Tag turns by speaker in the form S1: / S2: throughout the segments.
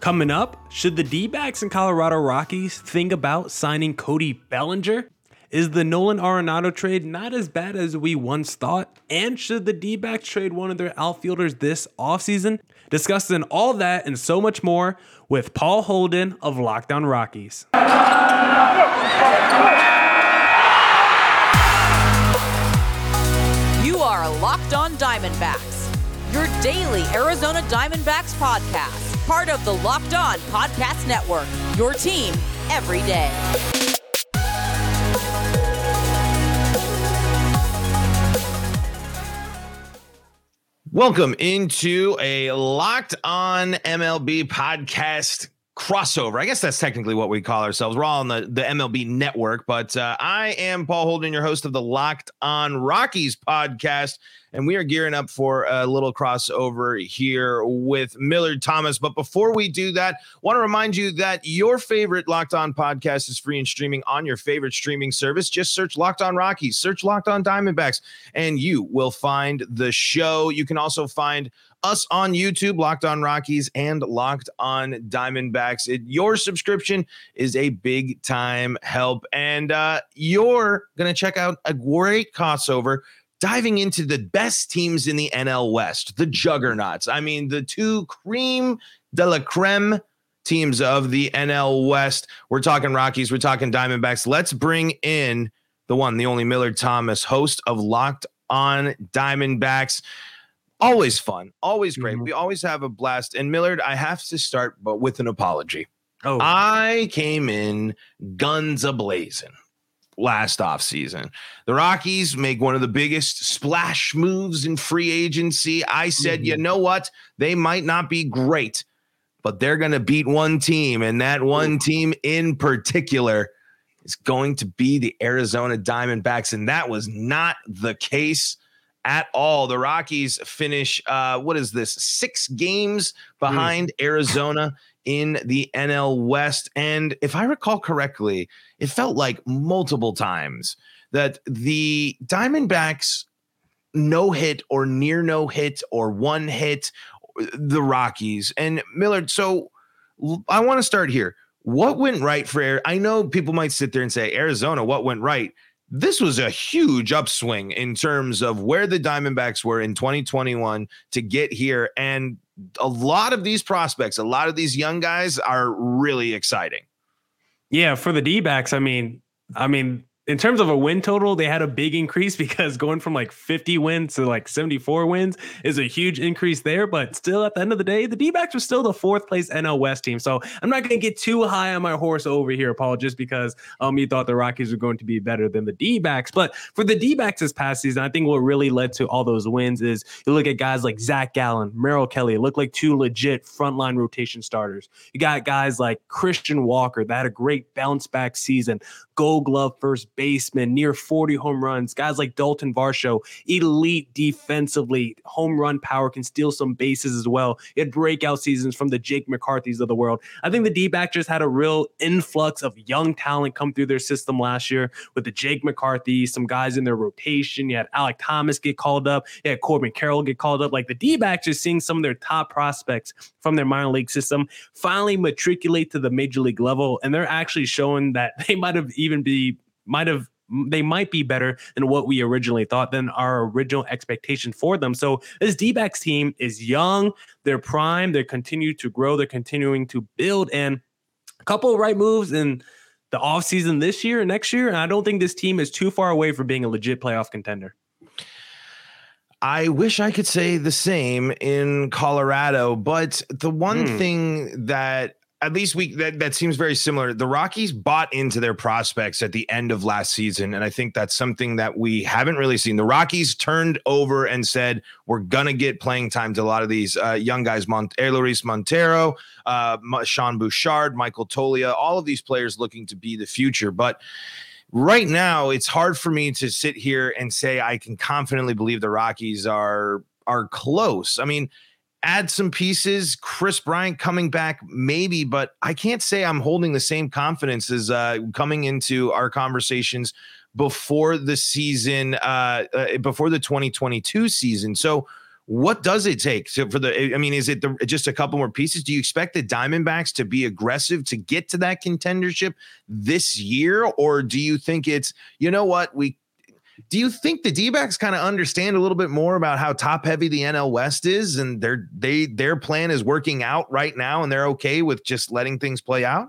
S1: Coming up, should the D backs and Colorado Rockies think about signing Cody Bellinger? Is the Nolan Arenado trade not as bad as we once thought? And should the D backs trade one of their outfielders this offseason? Discussing all that and so much more with Paul Holden of Locked On Rockies.
S2: You are Locked On Diamondbacks, your daily Arizona Diamondbacks podcast part of the Locked On Podcast Network. Your team every day.
S3: Welcome into a Locked On MLB podcast crossover. I guess that's technically what we call ourselves. We're all on the, the MLB network, but uh, I am Paul Holden, your host of the Locked On Rockies podcast and we are gearing up for a little crossover here with Millard Thomas. But before we do that, want to remind you that your favorite Locked On podcast is free and streaming on your favorite streaming service. Just search Locked On Rockies, search Locked On Diamondbacks, and you will find the show. You can also find us on YouTube, Locked On Rockies and Locked On Diamondbacks. It, your subscription is a big time help. And uh, you're going to check out a great crossover diving into the best teams in the NL West, the juggernauts. I mean, the two cream de la creme teams of the NL West. We're talking Rockies, we're talking Diamondbacks. Let's bring in the one, the only Millard Thomas, host of Locked on Diamondbacks. Always fun, always great. Mm-hmm. We always have a blast. And Millard, I have to start but with an apology. Oh, I came in guns a blazing last offseason. The Rockies make one of the biggest splash moves in free agency. I said, mm-hmm. you know what? They might not be great, but they're going to beat one team. And that one team in particular is going to be the Arizona Diamondbacks. And that was not the case at all. The Rockies finish, uh, what is this, six games behind mm. Arizona in the NL West. And if I recall correctly, it felt like multiple times that the Diamondbacks no hit or near no hit or one hit the Rockies. And Millard, so I want to start here. What went right for I know people might sit there and say Arizona, what went right? This was a huge upswing in terms of where the Diamondbacks were in 2021 to get here. And a lot of these prospects, a lot of these young guys are really exciting.
S1: Yeah, for the D backs, I mean, I mean, in terms of a win total, they had a big increase because going from like 50 wins to like 74 wins is a huge increase there. But still, at the end of the day, the D backs were still the fourth place NL West team. So I'm not going to get too high on my horse over here, Paul, just because um you thought the Rockies were going to be better than the D backs. But for the D backs this past season, I think what really led to all those wins is you look at guys like Zach Gallen, Merrill Kelly, look like two legit frontline rotation starters. You got guys like Christian Walker that had a great bounce back season, gold glove first baseman, near 40 home runs. Guys like Dalton Varsho, elite defensively, home run power, can steal some bases as well. He had breakout seasons from the Jake McCarthy's of the world. I think the D back just had a real influx of young talent come through their system last year with the Jake McCarthy, some guys in their rotation. You had Alek Thomas get called up. You had Corbin Carroll get called up. Like the D backs just seeing some of their top prospects from their minor league system finally matriculate to the major league level. And they're actually showing that they might have even be might have they might be better than what we originally thought than our original expectation for them. So this D-backs team is young, they're prime, they continue to grow, they're continuing to build and a couple right moves in the offseason this year and next year. And I don't think this team is too far away from being a legit playoff contender.
S3: I wish I could say the same in Colorado, but the one mm. thing that at least we that, that seems very similar. The Rockies bought into their prospects at the end of last season, and I think that's something that we haven't really seen. The Rockies turned over and said, "We're gonna get playing time to a lot of these uh, young guys: Mont- Elehuris Montero, uh, Sean Bouchard, Michael Toglia, all of these players looking to be the future." But right now, it's hard for me to sit here and say I can confidently believe the Rockies are are close. I mean add some pieces. Kris Bryant coming back, maybe, but I can't say I'm holding the same confidence as uh, coming into our conversations before the season, uh, uh, before the 2022 season. So, what does it take to, for the? I mean, is it the, just a couple more pieces? Do you expect the Diamondbacks to be aggressive to get to that contendership this year, or do you think it's you know what we? Do you think the D-backs kind of understand a little bit more about how top heavy the NL West is, and their they their plan is working out right now, and they're okay with just letting things play out?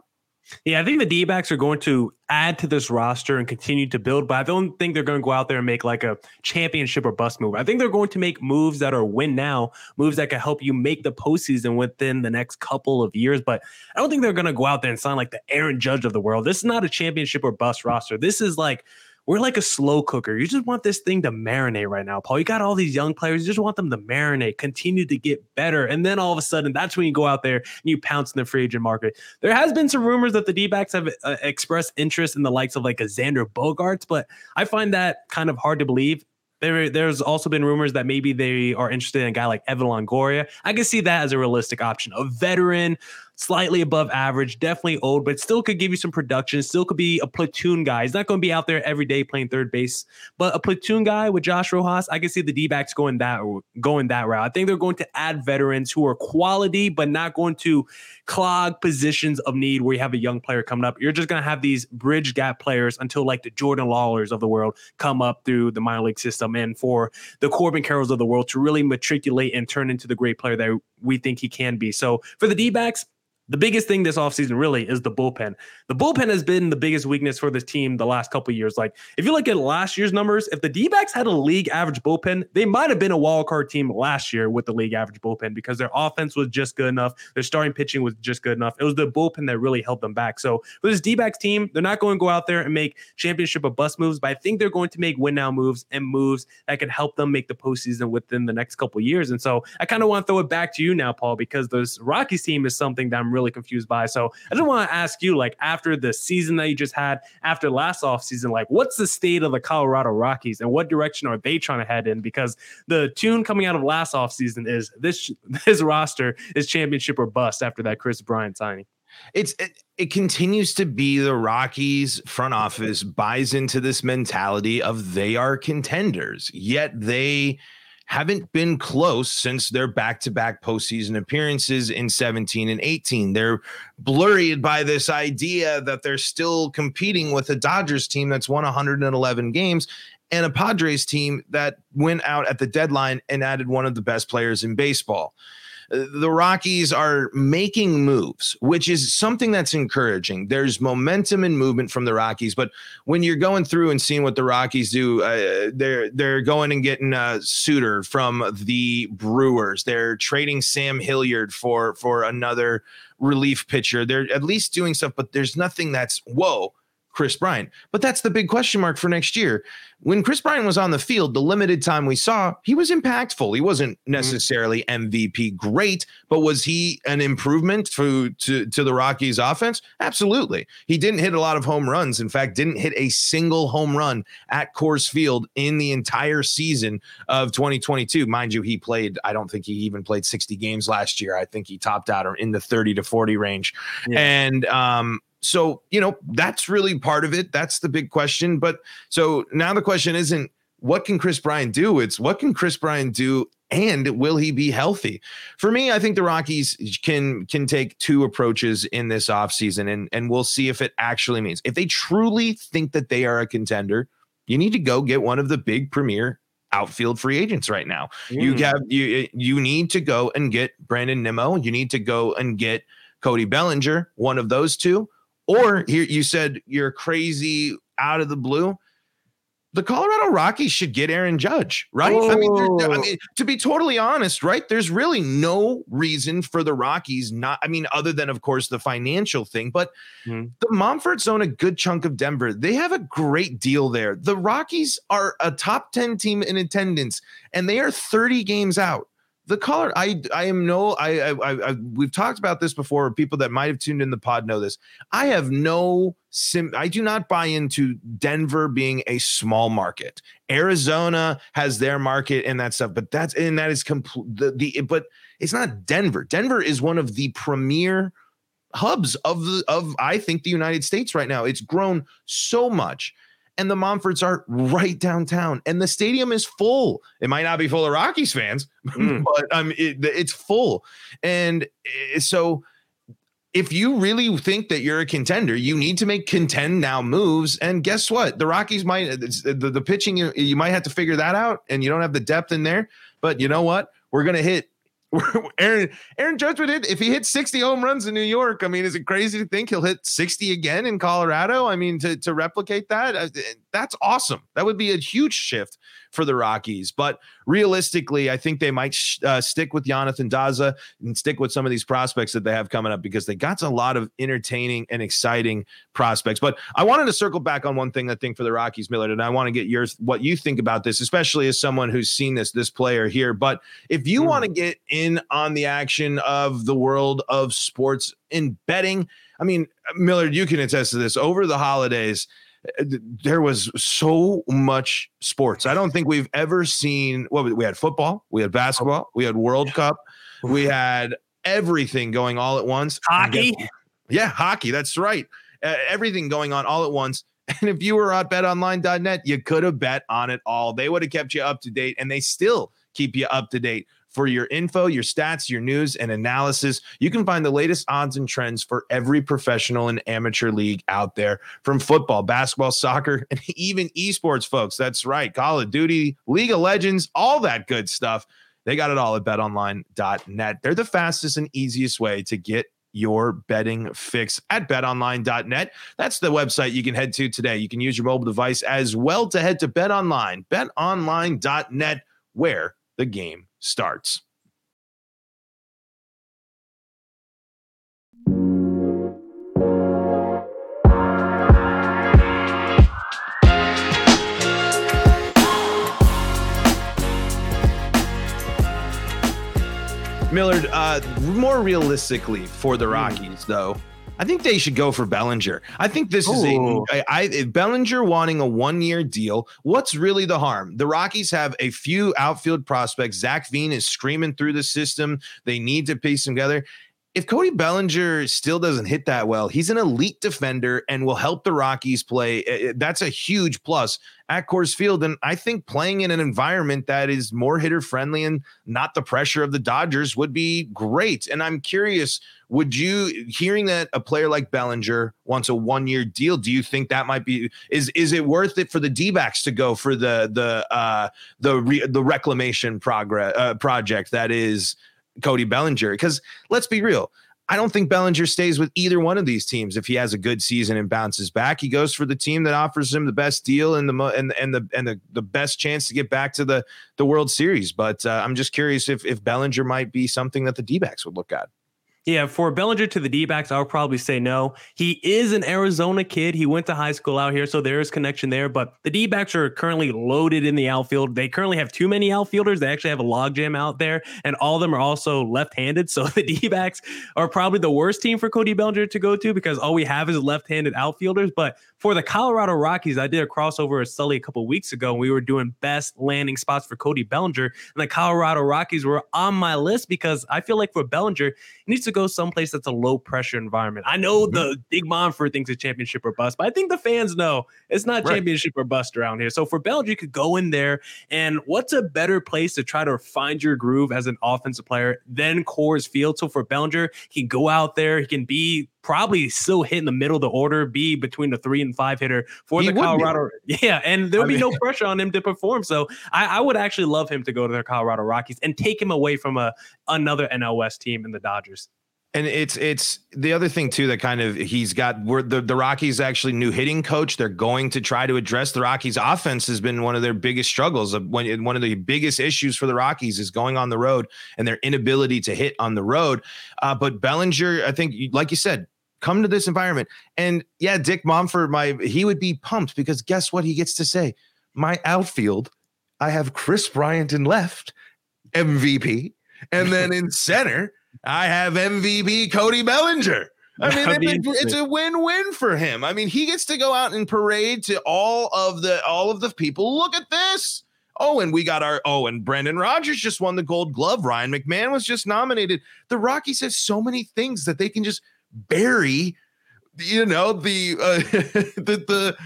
S1: Yeah, I think the D backs are going to add to this roster and continue to build, but I don't think they're going to go out there and make like a championship or bust move. I think they're going to make moves that are win now, moves that can help you make the postseason within the next couple of years. But I don't think they're going to go out there and sign like the Aaron Judge of the world. This is not a championship or bust roster. This is like we're like a slow cooker. You just want this thing to marinate right now, Paul. You got all these young players. You just want them to marinate, continue to get better. And then all of a sudden, that's when you go out there and you pounce in the free agent market. There has been some rumors that the D backs have uh, expressed interest in the likes of like a Xander Bogaerts, but I find that kind of hard to believe. There, there's also been rumors that maybe they are interested in a guy like Evan Longoria. I can see that as a realistic option. A veteran, slightly above average, definitely old, but still could give you some production. Still could be a platoon guy. He's not going to be out there every day playing third base, but a platoon guy with Josh Rojas, I can see the D-backs going that going that route. I think they're going to add veterans who are quality, but not going to clog positions of need where you have a young player coming up. You're just going to have these bridge gap players until like the Jordan Lawlars of the world come up through the minor league system, and for the Corbin Carrolls of the world to really matriculate and turn into the great player that we think he can be. So for the D-backs, the biggest thing this offseason really is the bullpen. The bullpen has been the biggest weakness for this team the last couple years. Like, if you look at last year's numbers, if the D backs had a league average bullpen, they might have been a wild card team last year with the league average bullpen because their offense was just good enough. Their starting pitching was just good enough. It was the bullpen that really held them back. So, for this D backs team, they're not going to go out there and make championship of bust moves, but I think they're going to make win now moves and moves that can help them make the postseason within the next couple years. And so, I kind of want to throw it back to you now, Paul, because this Rockies team is something that I'm really confused by. So I just want to ask you, like, after the season that you just had, after last offseason, like, what's the state of the Colorado Rockies and what direction are they trying to head in? Because the tune coming out of last offseason is this this roster is championship or bust after that Kris Bryant signing.
S3: It's it, it continues to be the Rockies front office buys into this mentality of they are contenders, yet they haven't been close since their back-to-back postseason appearances in 17 and 18. They're blurred by this idea that they're still competing with a Dodgers team that's won 111 games and a Padres team that went out at the deadline and added one of the best players in baseball the Rockies are making moves, which is something that's encouraging. There's momentum and movement from the Rockies, but when you're going through and seeing what the Rockies do, uh, they're they're going and getting a Suter from the Brewers. They're trading Sam Hilliard for for another relief pitcher. They're at least doing stuff, but there's nothing that's whoa Kris Bryant. But that's the big question mark for next year. When Kris Bryant was on the field, the limited time we saw, he was impactful. He wasn't mm-hmm. necessarily MVP great, but was he an improvement to, to, to the Rockies offense? Absolutely. He didn't hit a lot of home runs. In fact, didn't hit a single home run at Coors Field in the entire season of 2022. Mind you, he played, I don't think he even played 60 games last year. I think he topped out or in the 30 to 40 range. Yeah. And um, so, you know, that's really part of it. That's the big question. But so now the question isn't what can Kris Bryant do? It's what can Kris Bryant do and will he be healthy? For me, I think the Rockies can can take two approaches in this offseason and and we'll see if it actually means. If they truly think that they are a contender, you need to go get one of the big premier outfield free agents right now. Mm. You have you you need to go and get Brandon Nimmo, you need to go and get Cody Bellinger, one of those two or here you said you're crazy out of the blue. The Colorado Rockies should get Aaron Judge, right? Oh. I, mean, they're, they're, I oh. mean, to be totally honest, right? There's really no reason for the Rockies not. I mean, other than of course the financial thing, but mm-hmm. the Monforts own a good chunk of Denver. They have a great deal there. The Rockies are a top ten team in attendance, and they are 30 games out the color i i am no I, I i we've talked about this before. People that might have tuned in the pod know this. I have no sim i do not buy into denver being a small market. Arizona has their market and that stuff but that's and that is complete the, the but it's not denver. Denver is one of the premier hubs of the of i think the united states right now. It's grown so much and the Monforts are right downtown, and the stadium is full. It might not be full of Rockies fans, mm. but um, it, it's full, and eh, so if you really think that you're a contender, you need to make contend now moves. And guess what? The Rockies might the, the pitching you, you might have to figure that out, and you don't have the depth in there. But you know what? We're gonna hit Aaron Aaron Judge would hit if he hit 60 home runs in New York. I mean, is it crazy to think he'll hit 60 again in Colorado? I mean, to to replicate that, uh, that's awesome. That would be a huge shift for the Rockies. But realistically, I think they might sh- uh, stick with Jonathan Daza and stick with some of these prospects that they have coming up because they got a lot of entertaining and exciting prospects. But I wanted to circle back on one thing I think for the Rockies, Millard, and I want to get yours what you think about this, especially as someone who's seen this this player here. But if you mm. want to get in on the action of the world of sports in betting, I mean, Millard, you can attest to this. Over the holidays, there was so much sports. I don't think we've ever seen. Well, we had football, we had basketball, we had World Cup, we had everything going all at once.
S1: Hockey,
S3: yeah, hockey. That's right. Uh, everything going on all at once. And if you were at betonline.net, you could have bet on it all. They would have kept you up to date, and they still keep you up to date for your info, your stats, your news, and analysis. You can find the latest odds and trends for every professional and amateur league out there from football, basketball, soccer, and even esports, folks. That's right. Call of Duty, League of Legends, all that good stuff. They got it all at betonline.net. They're the fastest and easiest way to get your betting fix at betonline.net. That's the website you can head to today. You can use your mobile device as well to head to betonline, betonline.net, where the game starts. Millard, uh, more realistically for the hmm. Rockies, though, I think they should go for Bellinger. I think this Ooh. is a I, I Bellinger wanting a one year deal. What's really the harm? The Rockies have a few outfield prospects. Zac Veen is screaming through the system. They need to piece them together if Cody Bellinger still doesn't hit that well, he's an elite defender and will help the Rockies play. Eh, eh, that's a huge plus at Coors Field. And I think playing in an environment that is more hitter friendly and not the pressure of the Dodgers would be great. And I'm curious, would you hearing that a player like Bellinger wants a one year deal? Do you think that might be is is it worth it for the D backs to go for the the uh the re, the reclamation progress uh, project that is Cody Bellinger. Because let's be real, I don't think Bellinger stays with either one of these teams if he has a good season and bounces back. He goes for the team that offers him the best deal and the and and the and the, the best chance to get back to the the World Series. But uh, I'm just curious if if Bellinger might be something that the D-backs would look at.
S1: Yeah, for Bellinger to the D backs, I would probably say no. He is an Arizona kid. He went to high school out here, so there is connection there. But the D backs are currently loaded in the outfield. They currently have too many outfielders. They actually have a logjam out there, and all of them are also left handed. So the D backs are probably the worst team for Cody Bellinger to go to because all we have is left handed outfielders. But for the Colorado Rockies, I did a crossover with Sully a couple weeks ago, and we were doing best landing spots for Cody Bellinger. And the Colorado Rockies were on my list because I feel like for Bellinger, he needs to go someplace that's a low pressure environment. I know mm-hmm. the Big Monfort thinks it's championship or bust, but I think the fans know it's not right. championship or bust around here. So for Bellinger, you could go in there, and what's a better place to try to find your groove as an offensive player than Coors Field? So for Bellinger, he can go out there, he can be probably still hit in the middle of the order, be between the three and five hitter for he the Colorado. Be. Yeah, and there'll I be mean, no pressure on him to perform. So I, I, would actually love him to go to the Colorado Rockies and take him away from a another NLS team in the Dodgers.
S3: And it's it's the other thing too that kind of he's got where the, the Rockies actually new hitting coach. They're going to try to address the Rockies offense has been one of their biggest struggles. When one of the biggest issues for the Rockies is going on the road and their inability to hit on the road. Uh, but Bellinger, I think, like you said, come to this environment. And yeah, Dick Monfort, my he would be pumped because guess what he gets to say? My outfield, I have Kris Bryant in left, MVP, and then in center, I have MVP Cody Bellinger. I mean, it's a win-win for him. I mean, he gets to go out and parade to all of the all of the people. Look at this. Oh, and we got our oh, and Brendan Rodgers just won the Gold Glove. Ryan McMahon was just nominated. The Rockies have so many things that they can just bury. You know the uh, the the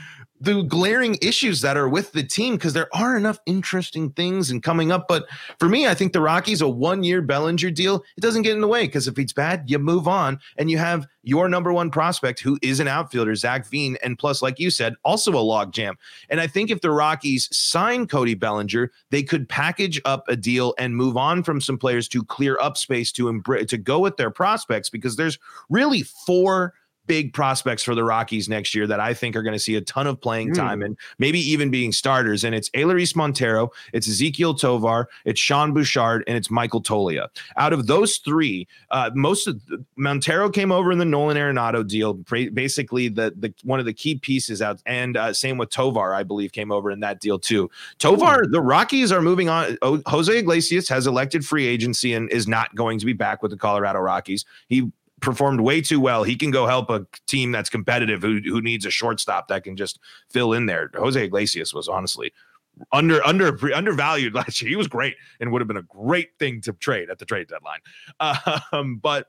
S3: the glaring issues that are with the team because there are enough interesting things and coming up. But for me, I think the Rockies, a one year Bellinger deal, it doesn't get in the way because if it's bad, you move on and you have your number one prospect who is an outfielder, Zac Veen. And plus, like you said, also a logjam. And I think if the Rockies sign Cody Bellinger, they could package up a deal and move on from some players to clear up space to, embr- to go with their prospects because there's really four big prospects for the Rockies next year that I think are going to see a ton of playing mm. time and maybe even being starters. And it's Elehuris Montero, it's Ezequiel Tovar, it's Sean Bouchard, and it's Michael Toglia. Out of those three, uh, most of the, Montero came over in the Nolan Arenado deal, basically the the one of the key pieces out, and uh, same with Tovar, I believe, came over in that deal too. Tovar, mm. the Rockies are moving on. Jose Iglesias has elected free agency and is not going to be back with the Colorado Rockies. He performed way too well. He can go help a team that's competitive who who needs a shortstop that can just fill in there. Jose Iglesias was honestly under under undervalued last year. He was great and would have been a great thing to trade at the trade deadline. Um, but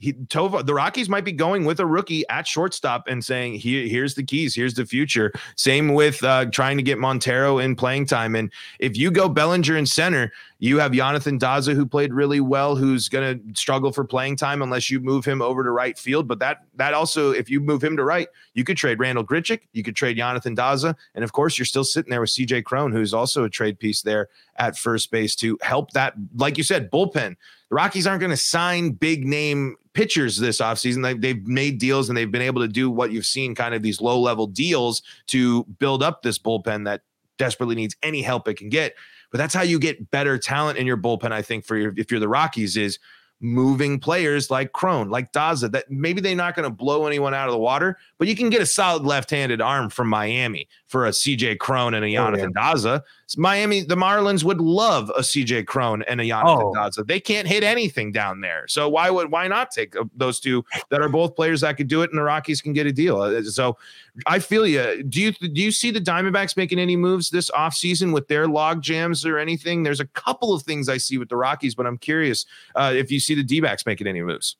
S3: he, Tovar, the Rockies might be going with a rookie at shortstop and saying, Here, here's the keys, here's the future. Same with uh, trying to get Montero in playing time. And if you go Bellinger in center, you have Jonathan Daza, who played really well, who's going to struggle for playing time unless you move him over to right field. But that that also, if you move him to right, you could trade Randall Grichuk, you could trade Jonathan Daza, and of course, you're still sitting there with CJ Cron, who's also a trade piece there at first base to help that, like you said, bullpen. The Rockies aren't going to sign big name pitchers this offseason. They, they've made deals and they've been able to do what you've seen kind of these low level deals to build up this bullpen that desperately needs any help it can get. But that's how you get better talent in your bullpen, I think, for your, if you're the Rockies, is moving players like Cron, like Daza, that maybe they're not going to blow anyone out of the water, but you can get a solid left-handed arm from Miami for a CJ Cron and a Jonathan oh, yeah. Daza. Miami, the Marlins would love a CJ Cron and a Jonathan oh. Daza. They can't hit anything down there. So why would why not take uh, those two that are both players that could do it and the Rockies can get a deal. Uh, so I feel you. Do you do you see the Diamondbacks making any moves this offseason with their log jams or anything? There's a couple of things I see with the Rockies, but I'm curious uh, if you see the D-backs making any moves.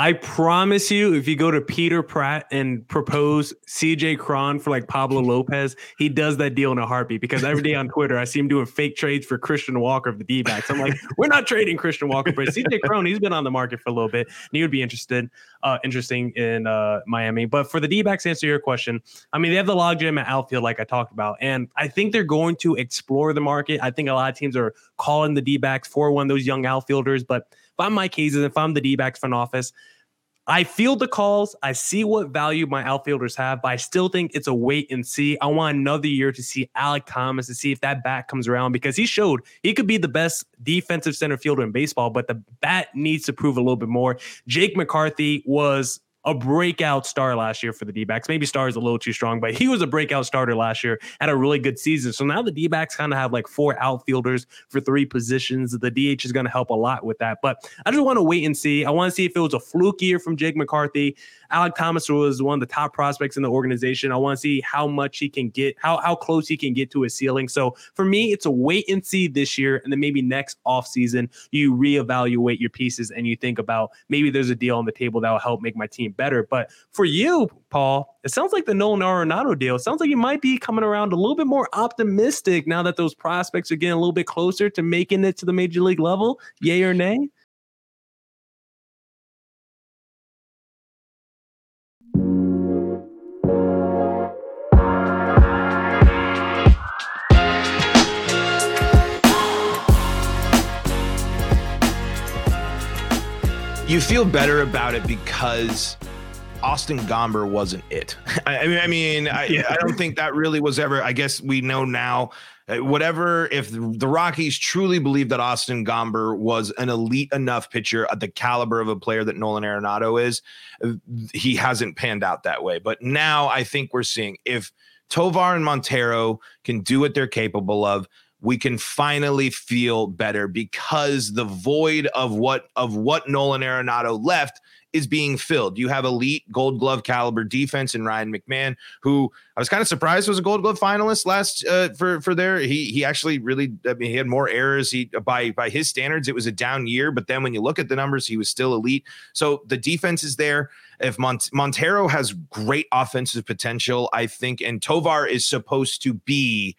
S1: I promise you, if you go to Peter Pratt and propose CJ Cron for like Pablo Lopez, he does that deal in a heartbeat because every day on Twitter, I see him doing fake trades for Christian Walker of the D backs. I'm like, we're not trading Christian Walker, but CJ Cron, he's been on the market for a little bit and he would be interested, uh, interesting in uh, Miami. But for the D backs, answer your question, I mean, they have the logjam at outfield, like I talked about. And I think they're going to explore the market. I think a lot of teams are calling the D backs for one of those young outfielders, but I'm Mike Hazen, if I'm the D backs front office, I feel the calls. I see what value my outfielders have, but I still think it's a wait and see. I want another year to see Alek Thomas to see if that bat comes around because he showed he could be the best defensive center fielder in baseball, but the bat needs to prove a little bit more. Jake McCarthy was a breakout star last year for the D backs. Maybe star is a little too strong, but he was a breakout starter last year, had a really good season. So now the D backs kind of have like four outfielders for three positions. The DH is going to help a lot with that. But I just want to wait and see. I want to see if it was a fluke year from Jake McCarthy. Alek Thomas was one of the top prospects in the organization. I want to see how much he can get, how, how close he can get to his ceiling. So for me, it's a wait and see this year. And then maybe next offseason, you reevaluate your pieces and you think about maybe there's a deal on the table that will help make my team better. But for you, Paul, it sounds like the Nolan Arenado deal. It sounds like you might be coming around a little bit more optimistic now that those prospects are getting a little bit closer to making it to the major league level. Yay or nay?
S3: You feel better about it because Austin Gomber wasn't it. I, mean, I mean, I. I, don't think that really was ever. I guess we know now. Uh, whatever, if the Rockies truly believe that Austin Gomber was an elite enough pitcher at the caliber of a player that Nolan Arenado is, he hasn't panned out that way. But now I think we're seeing if Tovar and Montero can do what they're capable of, we can finally feel better because the void of what of what Nolan Arenado left is being filled. You have elite gold glove caliber defense in Ryan McMahon, who I was kind of surprised was a gold glove finalist last uh, for for there. He he actually really I mean he had more errors. He by by his standards, it was a down year, but then when you look at the numbers, he was still elite. So the defense is there. If Mont- Montero has great offensive potential, I think, and Tovar is supposed to be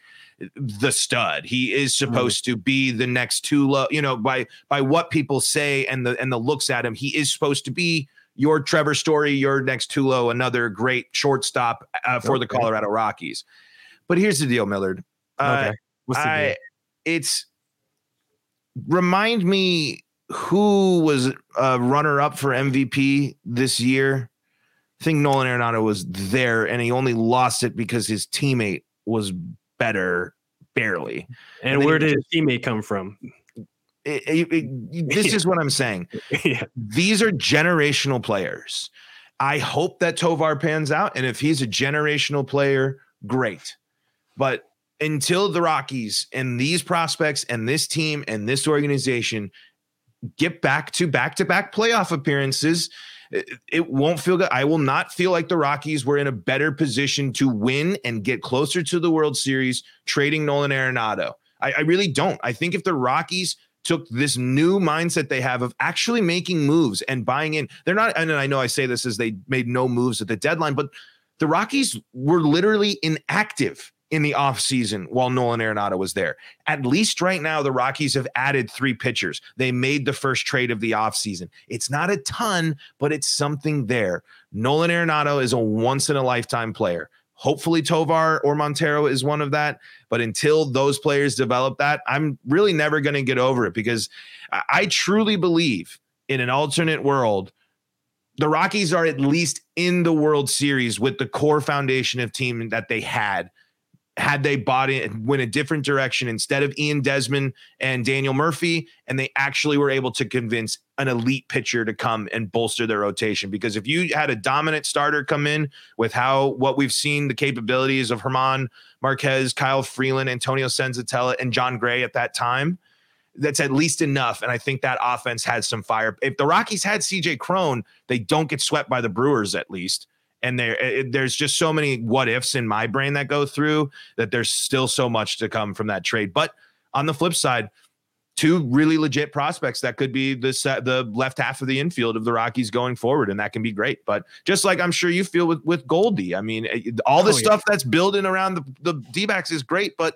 S3: the stud. He is supposed mm-hmm. to be the next Tulo, you know, by by what people say and the and the looks at him, he is supposed to be your Trevor Story, your next Tulo, another great shortstop uh, for okay. the Colorado Rockies. But here's the deal, Millard. Uh, okay. What's the I, deal? It's remind me who was a runner up for MVP this year. I think Nolan Arenado was there and he only lost it because his teammate was better barely.
S1: And, and where did his teammate come from?
S3: It, it, it, this is what I'm saying. yeah. These are generational players. I hope that Tovar pans out. And if he's a generational player, great. But until the Rockies and these prospects and this team and this organization get back to back to back playoff appearances, it, won't feel good. I will not feel like the Rockies were in a better position to win and get closer to the World Series trading Nolan Arenado. I, I really don't. I think if the Rockies took this new mindset they have of actually making moves and buying in, they're not, and I know I say this as they made no moves at the deadline, but the Rockies were literally inactive in the offseason while Nolan Arenado was there. At least right now, the Rockies have added three pitchers. They made the first trade of the offseason. It's not a ton, but it's something there. Nolan Arenado is a once in a lifetime player. Hopefully, Tovar or Montero is one of that. But until those players develop that, I'm really never going to get over it because I truly believe in an alternate world the Rockies are at least in the World Series with the core foundation of team that they had had they bought it went a different direction instead of Ian Desmond and Daniel Murphy, and they actually were able to convince an elite pitcher to come and bolster their rotation. Because if you had a dominant starter come in with how what we've seen the capabilities of German Marquez, Kyle Freeland, Antonio Senzatela, and Jon Gray at that time, that's at least enough. And I think that offense had some fire. If the Rockies had CJ Cron, they don't get swept by the Brewers at least and there it, there's just so many what ifs in my brain that go through that there's still so much to come from that trade. But on the flip side, two really legit prospects that could be the the left half of the infield of the Rockies going forward, and that can be great. But just like I'm sure you feel with with Goldie, I mean, eh, all the oh, stuff yeah. that's building around the the D-backs is great, but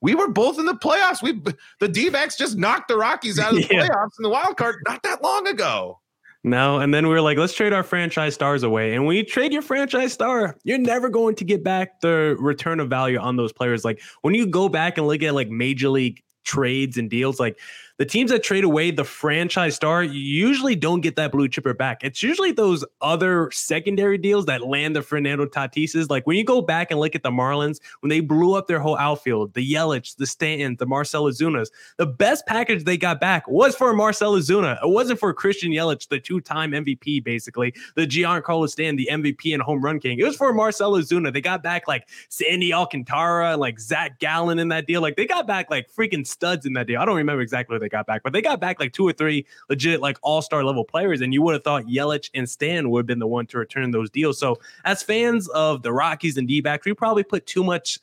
S3: we were both in the playoffs. We the D-backs just knocked the Rockies out of the yeah. playoffs in the wild card not that long ago.
S1: No, and then we were like, let's trade our franchise stars away. And when you trade your franchise star, you're never going to get back the return of value on those players. Like when you go back and look at like major league trades and deals, like the teams that trade away the franchise star usually don't get that blue chipper back. It's usually those other secondary deals that land the Fernando Tatises. Like when you go back and look at the Marlins, when they blew up their whole outfield, the Yelich, the Stanton, the Marcell Ozunas, the best package they got back was for Marcell Ozuna. It wasn't for Christian Yelich, the two-time MVP, basically, the Giancarlo Stanton, the MVP and home run king. It was for Marcell Ozuna. They got back like Sandy Alcantara like Zach Gallen in that deal. Like they got back like freaking studs in that deal. I don't remember exactly they got back, but they got back like two or three legit like all star level players, and you would have thought Yelich and Stan would have been the one to return those deals. So as fans of the Rockies and D backs, we probably put too much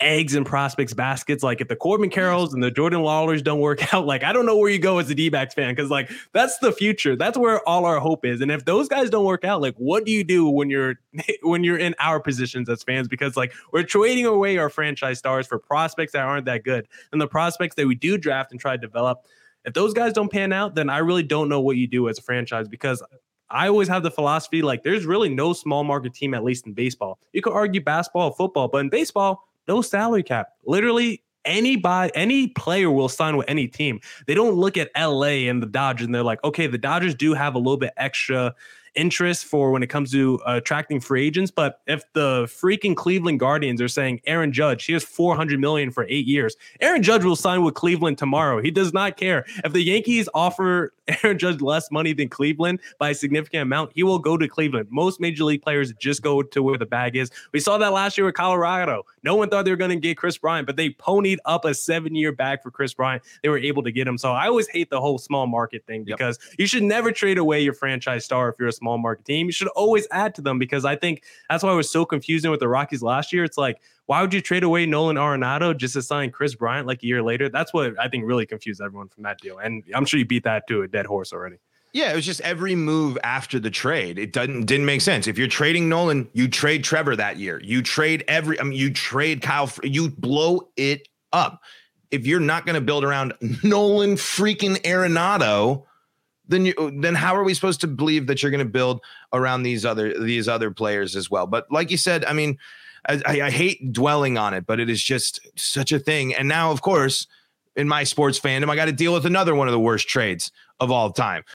S1: eggs in prospects baskets. Like if the Corbin Carrolls and the Jordan Lawlars don't work out, like I don't know where you go as a D-backs fan because like that's the future. That's where all our hope is. And if those guys don't work out, like what do you do when you're when you're in our positions as fans? Because like we're trading away our franchise stars for prospects that aren't that good, and the prospects that we do draft and try to develop if those guys don't pan out, then I really don't know what you do as a franchise because I always have the philosophy like there's really no small market team, at least in baseball. You could argue basketball, football, but in baseball, no salary cap. Literally, anybody, any player will sign with any team. They don't look at LA and the Dodgers and they're like, okay, the Dodgers do have a little bit extra interest for when it comes to uh, attracting free agents. But if the freaking Cleveland Guardians are saying Aaron Judge, he has 400 million for eight years, Aaron Judge will sign with Cleveland tomorrow. He does not care if the Yankees offer Aaron Judge less money than Cleveland by a significant amount. He will go to Cleveland. Most major league players just go to where the bag is. We saw that last year with Colorado. No one thought they were going to get Kris Bryant, but they ponied up a seven-year bag for Kris Bryant. They were able to get him. So I always hate the whole small market thing because yep. you should never trade away your franchise star if you're a small market team. You should always add to them because I think that's why it was so confusing with the Rockies last year. It's like, why would you trade away Nolan Arenado just to sign Kris Bryant like a year later? That's what I think really confused everyone from that deal. And I'm sure you beat that to a dead horse already.
S3: Yeah, it was just every move after the trade. It doesn't didn't make sense. If you're trading Nolan, you trade Trevor that year. You trade every. I mean, you trade Kyle. You blow it up. If you're not going to build around Nolan freaking Arenado, then you then how are we supposed to believe that you're going to build around these other these other players as well? But like you said, I mean, I, I hate dwelling on it, but it is just such a thing. And now, of course, in my sports fandom, I got to deal with another one of the worst trades of all time.